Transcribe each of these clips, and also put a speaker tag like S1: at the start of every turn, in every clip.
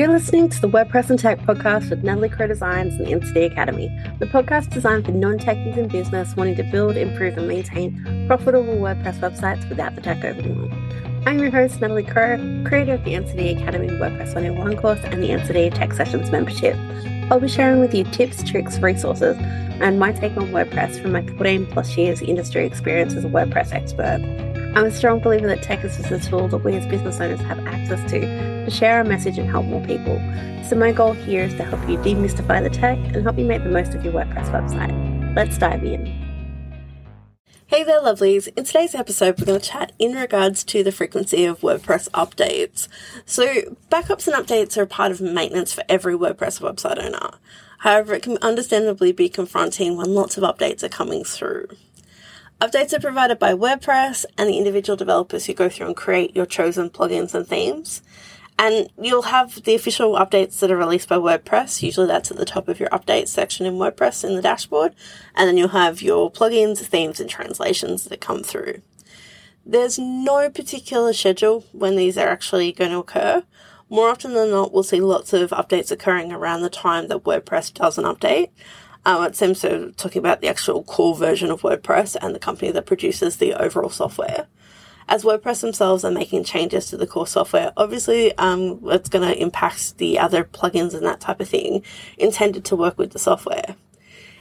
S1: You're listening to the WordPress and Tech podcast with Natalie Crowe Designs and the NCD Academy, the podcast designed for non techies in business wanting to build, improve, and maintain profitable WordPress websites without the tech overwhelm. I'm your host, Natalie Crowe, creator of the NCD Academy WordPress 101 course and the NCD Tech Sessions membership. I'll be sharing with you tips, tricks, resources, and my take on WordPress from my 14 plus years industry experience as a WordPress expert. I'm a strong believer that tech is just a tool that we as business owners have access to to share our message and help more people. So, my goal here is to help you demystify the tech and help you make the most of your WordPress website. Let's dive in.
S2: Hey there, lovelies. In today's episode, we're going to chat in regards to the frequency of WordPress updates. So, backups and updates are a part of maintenance for every WordPress website owner. However, it can understandably be confronting when lots of updates are coming through. Updates are provided by WordPress and the individual developers who go through and create your chosen plugins and themes. And you'll have the official updates that are released by WordPress. Usually that's at the top of your updates section in WordPress in the dashboard. And then you'll have your plugins, themes, and translations that come through. There's no particular schedule when these are actually going to occur. More often than not, we'll see lots of updates occurring around the time that WordPress does an update. Um, it seems to talking about the actual core version of WordPress and the company that produces the overall software. As WordPress themselves are making changes to the core software, obviously um, it's going to impact the other plugins and that type of thing intended to work with the software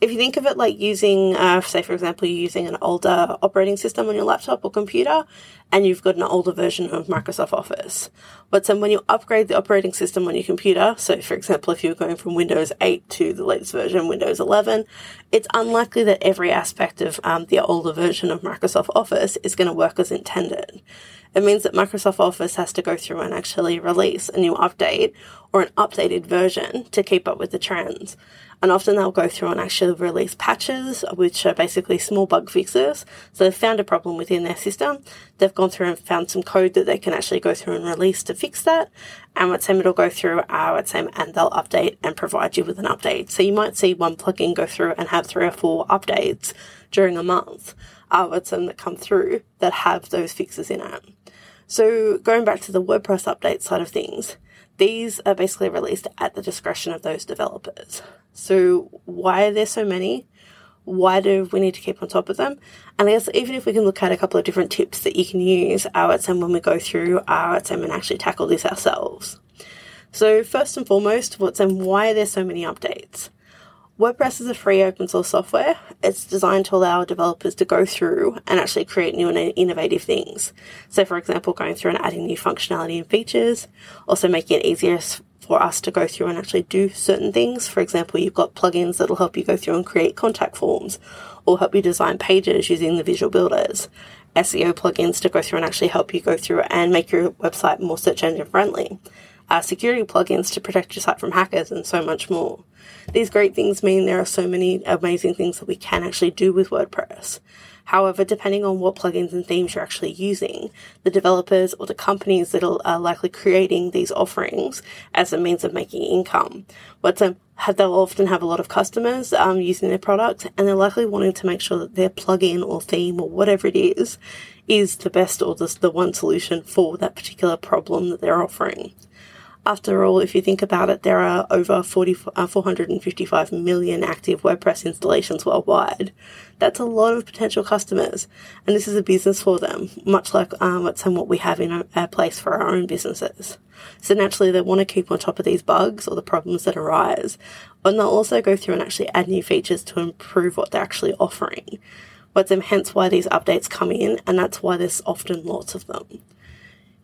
S2: if you think of it like using, uh, say, for example, you're using an older operating system on your laptop or computer, and you've got an older version of Microsoft Office. But then when you upgrade the operating system on your computer, so for example, if you're going from Windows 8 to the latest version, Windows 11, it's unlikely that every aspect of um, the older version of Microsoft Office is going to work as intended. It means that Microsoft Office has to go through and actually release a new update or an updated version to keep up with the trends. And often they'll go through and actually release patches, which are basically small bug fixes. So they've found a problem within their system. They've gone through and found some code that they can actually go through and release to fix that. And what same it'll go through our what same and they'll update and provide you with an update. So you might see one plugin go through and have three or four updates during a month. Uh, what's that come through that have those fixes in it. So going back to the WordPress update side of things, these are basically released at the discretion of those developers. So why are there so many? Why do we need to keep on top of them? And I guess even if we can look at a couple of different tips that you can use XM when we go through our XM and actually tackle this ourselves. So first and foremost, what's and why are there so many updates? WordPress is a free open source software. It's designed to allow developers to go through and actually create new and innovative things. So, for example, going through and adding new functionality and features, also making it easier for us to go through and actually do certain things. For example, you've got plugins that'll help you go through and create contact forms or help you design pages using the visual builders. SEO plugins to go through and actually help you go through and make your website more search engine friendly. Uh, security plugins to protect your site from hackers and so much more. These great things mean there are so many amazing things that we can actually do with WordPress. However, depending on what plugins and themes you're actually using, the developers or the companies that are likely creating these offerings as a means of making income, what um, they'll often have a lot of customers um, using their product, and they're likely wanting to make sure that their plugin or theme or whatever it is is the best or the one solution for that particular problem that they're offering. After all, if you think about it, there are over 40, uh, 455 million active WordPress installations worldwide. That's a lot of potential customers, and this is a business for them, much like um, what's what we have in our place for our own businesses. So naturally, they want to keep on top of these bugs or the problems that arise, and they'll also go through and actually add new features to improve what they're actually offering. But then, hence why these updates come in, and that's why there's often lots of them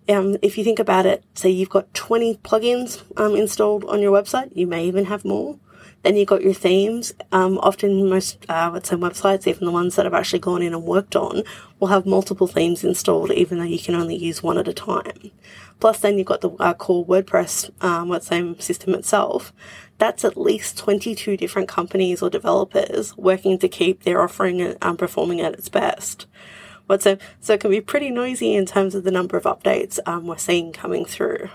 S2: um, if you think about it, say you've got 20 plugins um, installed on your website, you may even have more. Then you've got your themes. Um, often, most uh, say websites, even the ones that have actually gone in and worked on, will have multiple themes installed, even though you can only use one at a time. Plus, then you've got the uh, core WordPress, um, same system itself. That's at least 22 different companies or developers working to keep their offering and um, performing at its best. But so, it can be pretty noisy in terms of the number of updates um, we're seeing coming through.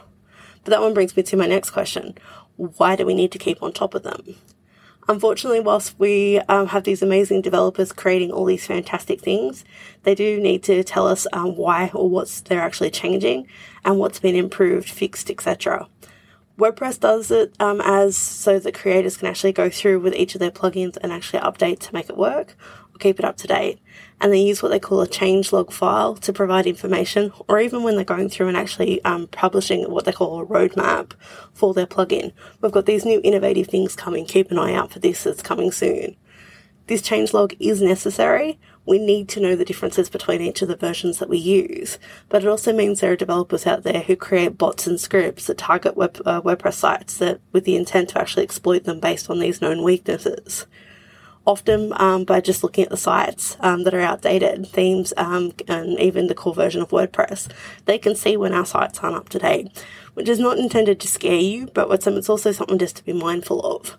S2: But that one brings me to my next question. Why do we need to keep on top of them? Unfortunately, whilst we um, have these amazing developers creating all these fantastic things, they do need to tell us um, why or what's they're actually changing and what's been improved, fixed, etc. WordPress does it um, as so that creators can actually go through with each of their plugins and actually update to make it work or keep it up to date. And they use what they call a changelog file to provide information, or even when they're going through and actually um, publishing what they call a roadmap for their plugin. We've got these new innovative things coming. Keep an eye out for this. It's coming soon. This changelog is necessary, we need to know the differences between each of the versions that we use. But it also means there are developers out there who create bots and scripts that target web, uh, WordPress sites that with the intent to actually exploit them based on these known weaknesses. Often um, by just looking at the sites um, that are outdated, themes, um, and even the core version of WordPress, they can see when our sites aren't up to date, which is not intended to scare you, but it's also something just to be mindful of.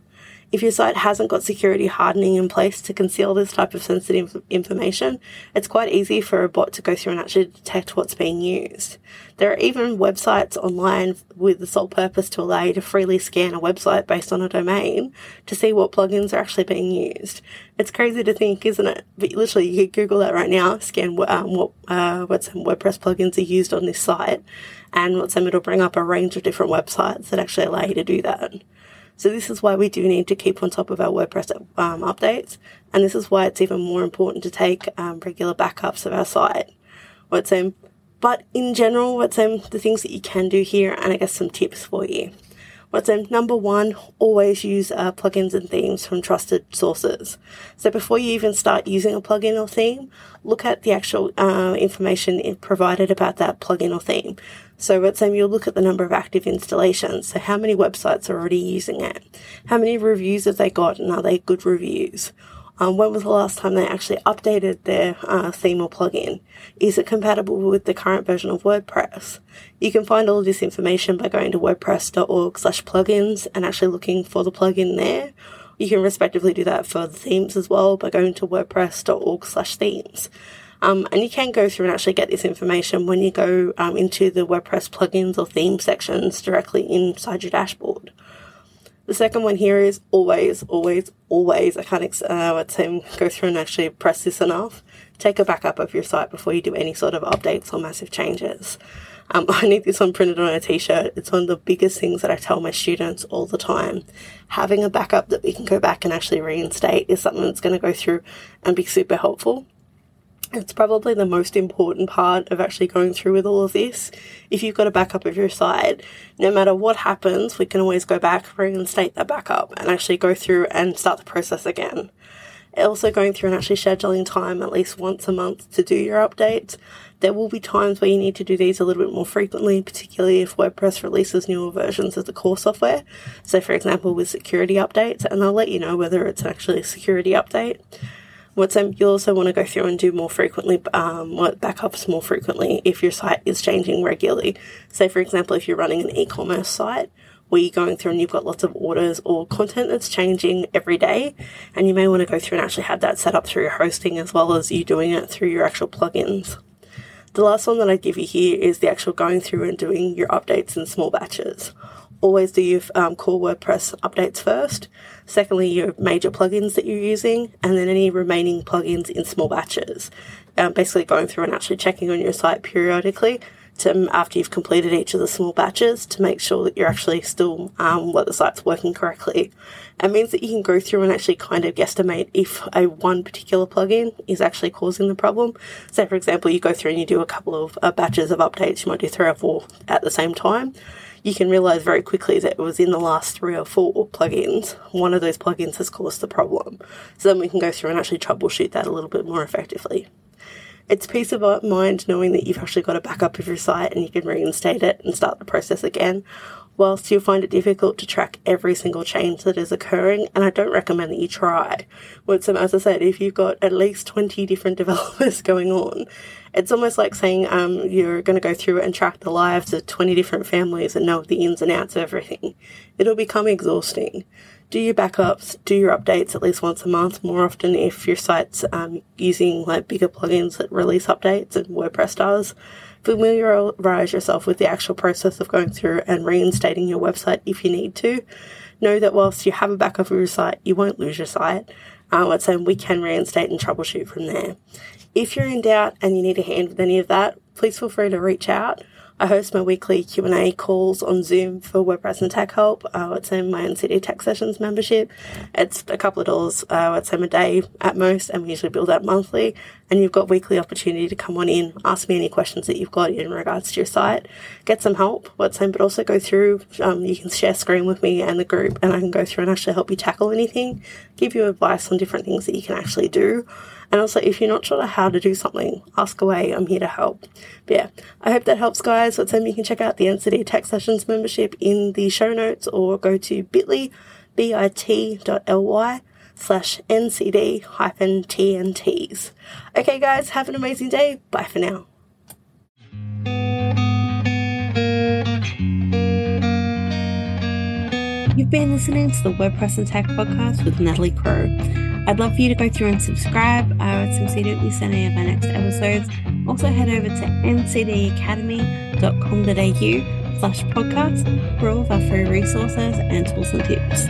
S2: If your site hasn't got security hardening in place to conceal this type of sensitive information, it's quite easy for a bot to go through and actually detect what's being used. There are even websites online with the sole purpose to allow you to freely scan a website based on a domain to see what plugins are actually being used. It's crazy to think, isn't it? But literally, you could Google that right now, scan um, what uh, what some WordPress plugins are used on this site, and what's it'll bring up a range of different websites that actually allow you to do that. So this is why we do need to keep on top of our WordPress um, updates. And this is why it's even more important to take um, regular backups of our site. What's um, but in general, what's um, the things that you can do here, and I guess some tips for you. What's um, number one, always use uh, plugins and themes from trusted sources. So before you even start using a plugin or theme, look at the actual uh, information provided about that plugin or theme. So let's say you'll look at the number of active installations. So how many websites are already using it? How many reviews have they got and are they good reviews? Um, when was the last time they actually updated their uh, theme or plugin? Is it compatible with the current version of WordPress? You can find all of this information by going to wordpress.org slash plugins and actually looking for the plugin there. You can respectively do that for the themes as well by going to wordpress.org slash themes. Um, and you can go through and actually get this information when you go um, into the WordPress plugins or theme sections directly inside your dashboard. The second one here is always, always, always, I can't uh, let him go through and actually press this enough. Take a backup of your site before you do any sort of updates or massive changes. Um, I need this one printed on a t-shirt. It's one of the biggest things that I tell my students all the time. Having a backup that we can go back and actually reinstate is something that's going to go through and be super helpful. It's probably the most important part of actually going through with all of this. If you've got a backup of your site, no matter what happens, we can always go back, reinstate that backup, and actually go through and start the process again. Also, going through and actually scheduling time at least once a month to do your updates. There will be times where you need to do these a little bit more frequently, particularly if WordPress releases newer versions of the core software. So, for example, with security updates, and I'll let you know whether it's actually a security update. What's um, you'll also want to go through and do more frequently, um, backups more frequently if your site is changing regularly. Say, for example, if you're running an e-commerce site where you're going through and you've got lots of orders or content that's changing every day, and you may want to go through and actually have that set up through your hosting as well as you doing it through your actual plugins. The last one that I give you here is the actual going through and doing your updates in small batches always do your um, core WordPress updates first. Secondly, your major plugins that you're using, and then any remaining plugins in small batches. Um, basically, going through and actually checking on your site periodically to after you've completed each of the small batches to make sure that you're actually still um, what the site's working correctly. It means that you can go through and actually kind of guesstimate if a one particular plugin is actually causing the problem. So, for example, you go through and you do a couple of uh, batches of updates. You might do three or four at the same time you can realize very quickly that it was in the last three or four plugins. One of those plugins has caused the problem. So then we can go through and actually troubleshoot that a little bit more effectively. It's peace of mind knowing that you've actually got a backup of your site and you can reinstate it and start the process again whilst you'll find it difficult to track every single change that is occurring, and I don't recommend that you try. But as I said, if you've got at least 20 different developers going on, it's almost like saying um, you're going to go through and track the lives of 20 different families and know the ins and outs of everything. It'll become exhausting. Do your backups, do your updates at least once a month, more often if your site's um, using like bigger plugins that release updates and WordPress does familiarize yourself with the actual process of going through and reinstating your website if you need to. Know that whilst you have a backup of your site, you won't lose your site. Uh, let's say we can reinstate and troubleshoot from there. If you're in doubt and you need a hand with any of that, please feel free to reach out. I host my weekly Q&A calls on Zoom for WordPress and tech help. Uh, it's in my NCD Tech Sessions membership. It's a couple of dollars, uh, say a day at most, and we usually build that monthly. And you've got weekly opportunity to come on in, ask me any questions that you've got in regards to your site, get some help, what's in, but also go through, um, you can share screen with me and the group, and I can go through and actually help you tackle anything, give you advice on different things that you can actually do. And also, if you're not sure how to do something, ask away. I'm here to help. But yeah, I hope that helps, guys. What's time you can check out the NCD Tech Sessions membership in the show notes or go to bit.ly, bit.ly slash NCD hyphen TNTs. Okay, guys, have an amazing day. Bye for now.
S1: You've been listening to the WordPress and Tech podcast with Natalie Crowe. I'd love for you to go through and subscribe. I would sincerely miss any of our next episodes. Also, head over to ncdacademy.com.au slash podcast for all of our free resources and tools and tips.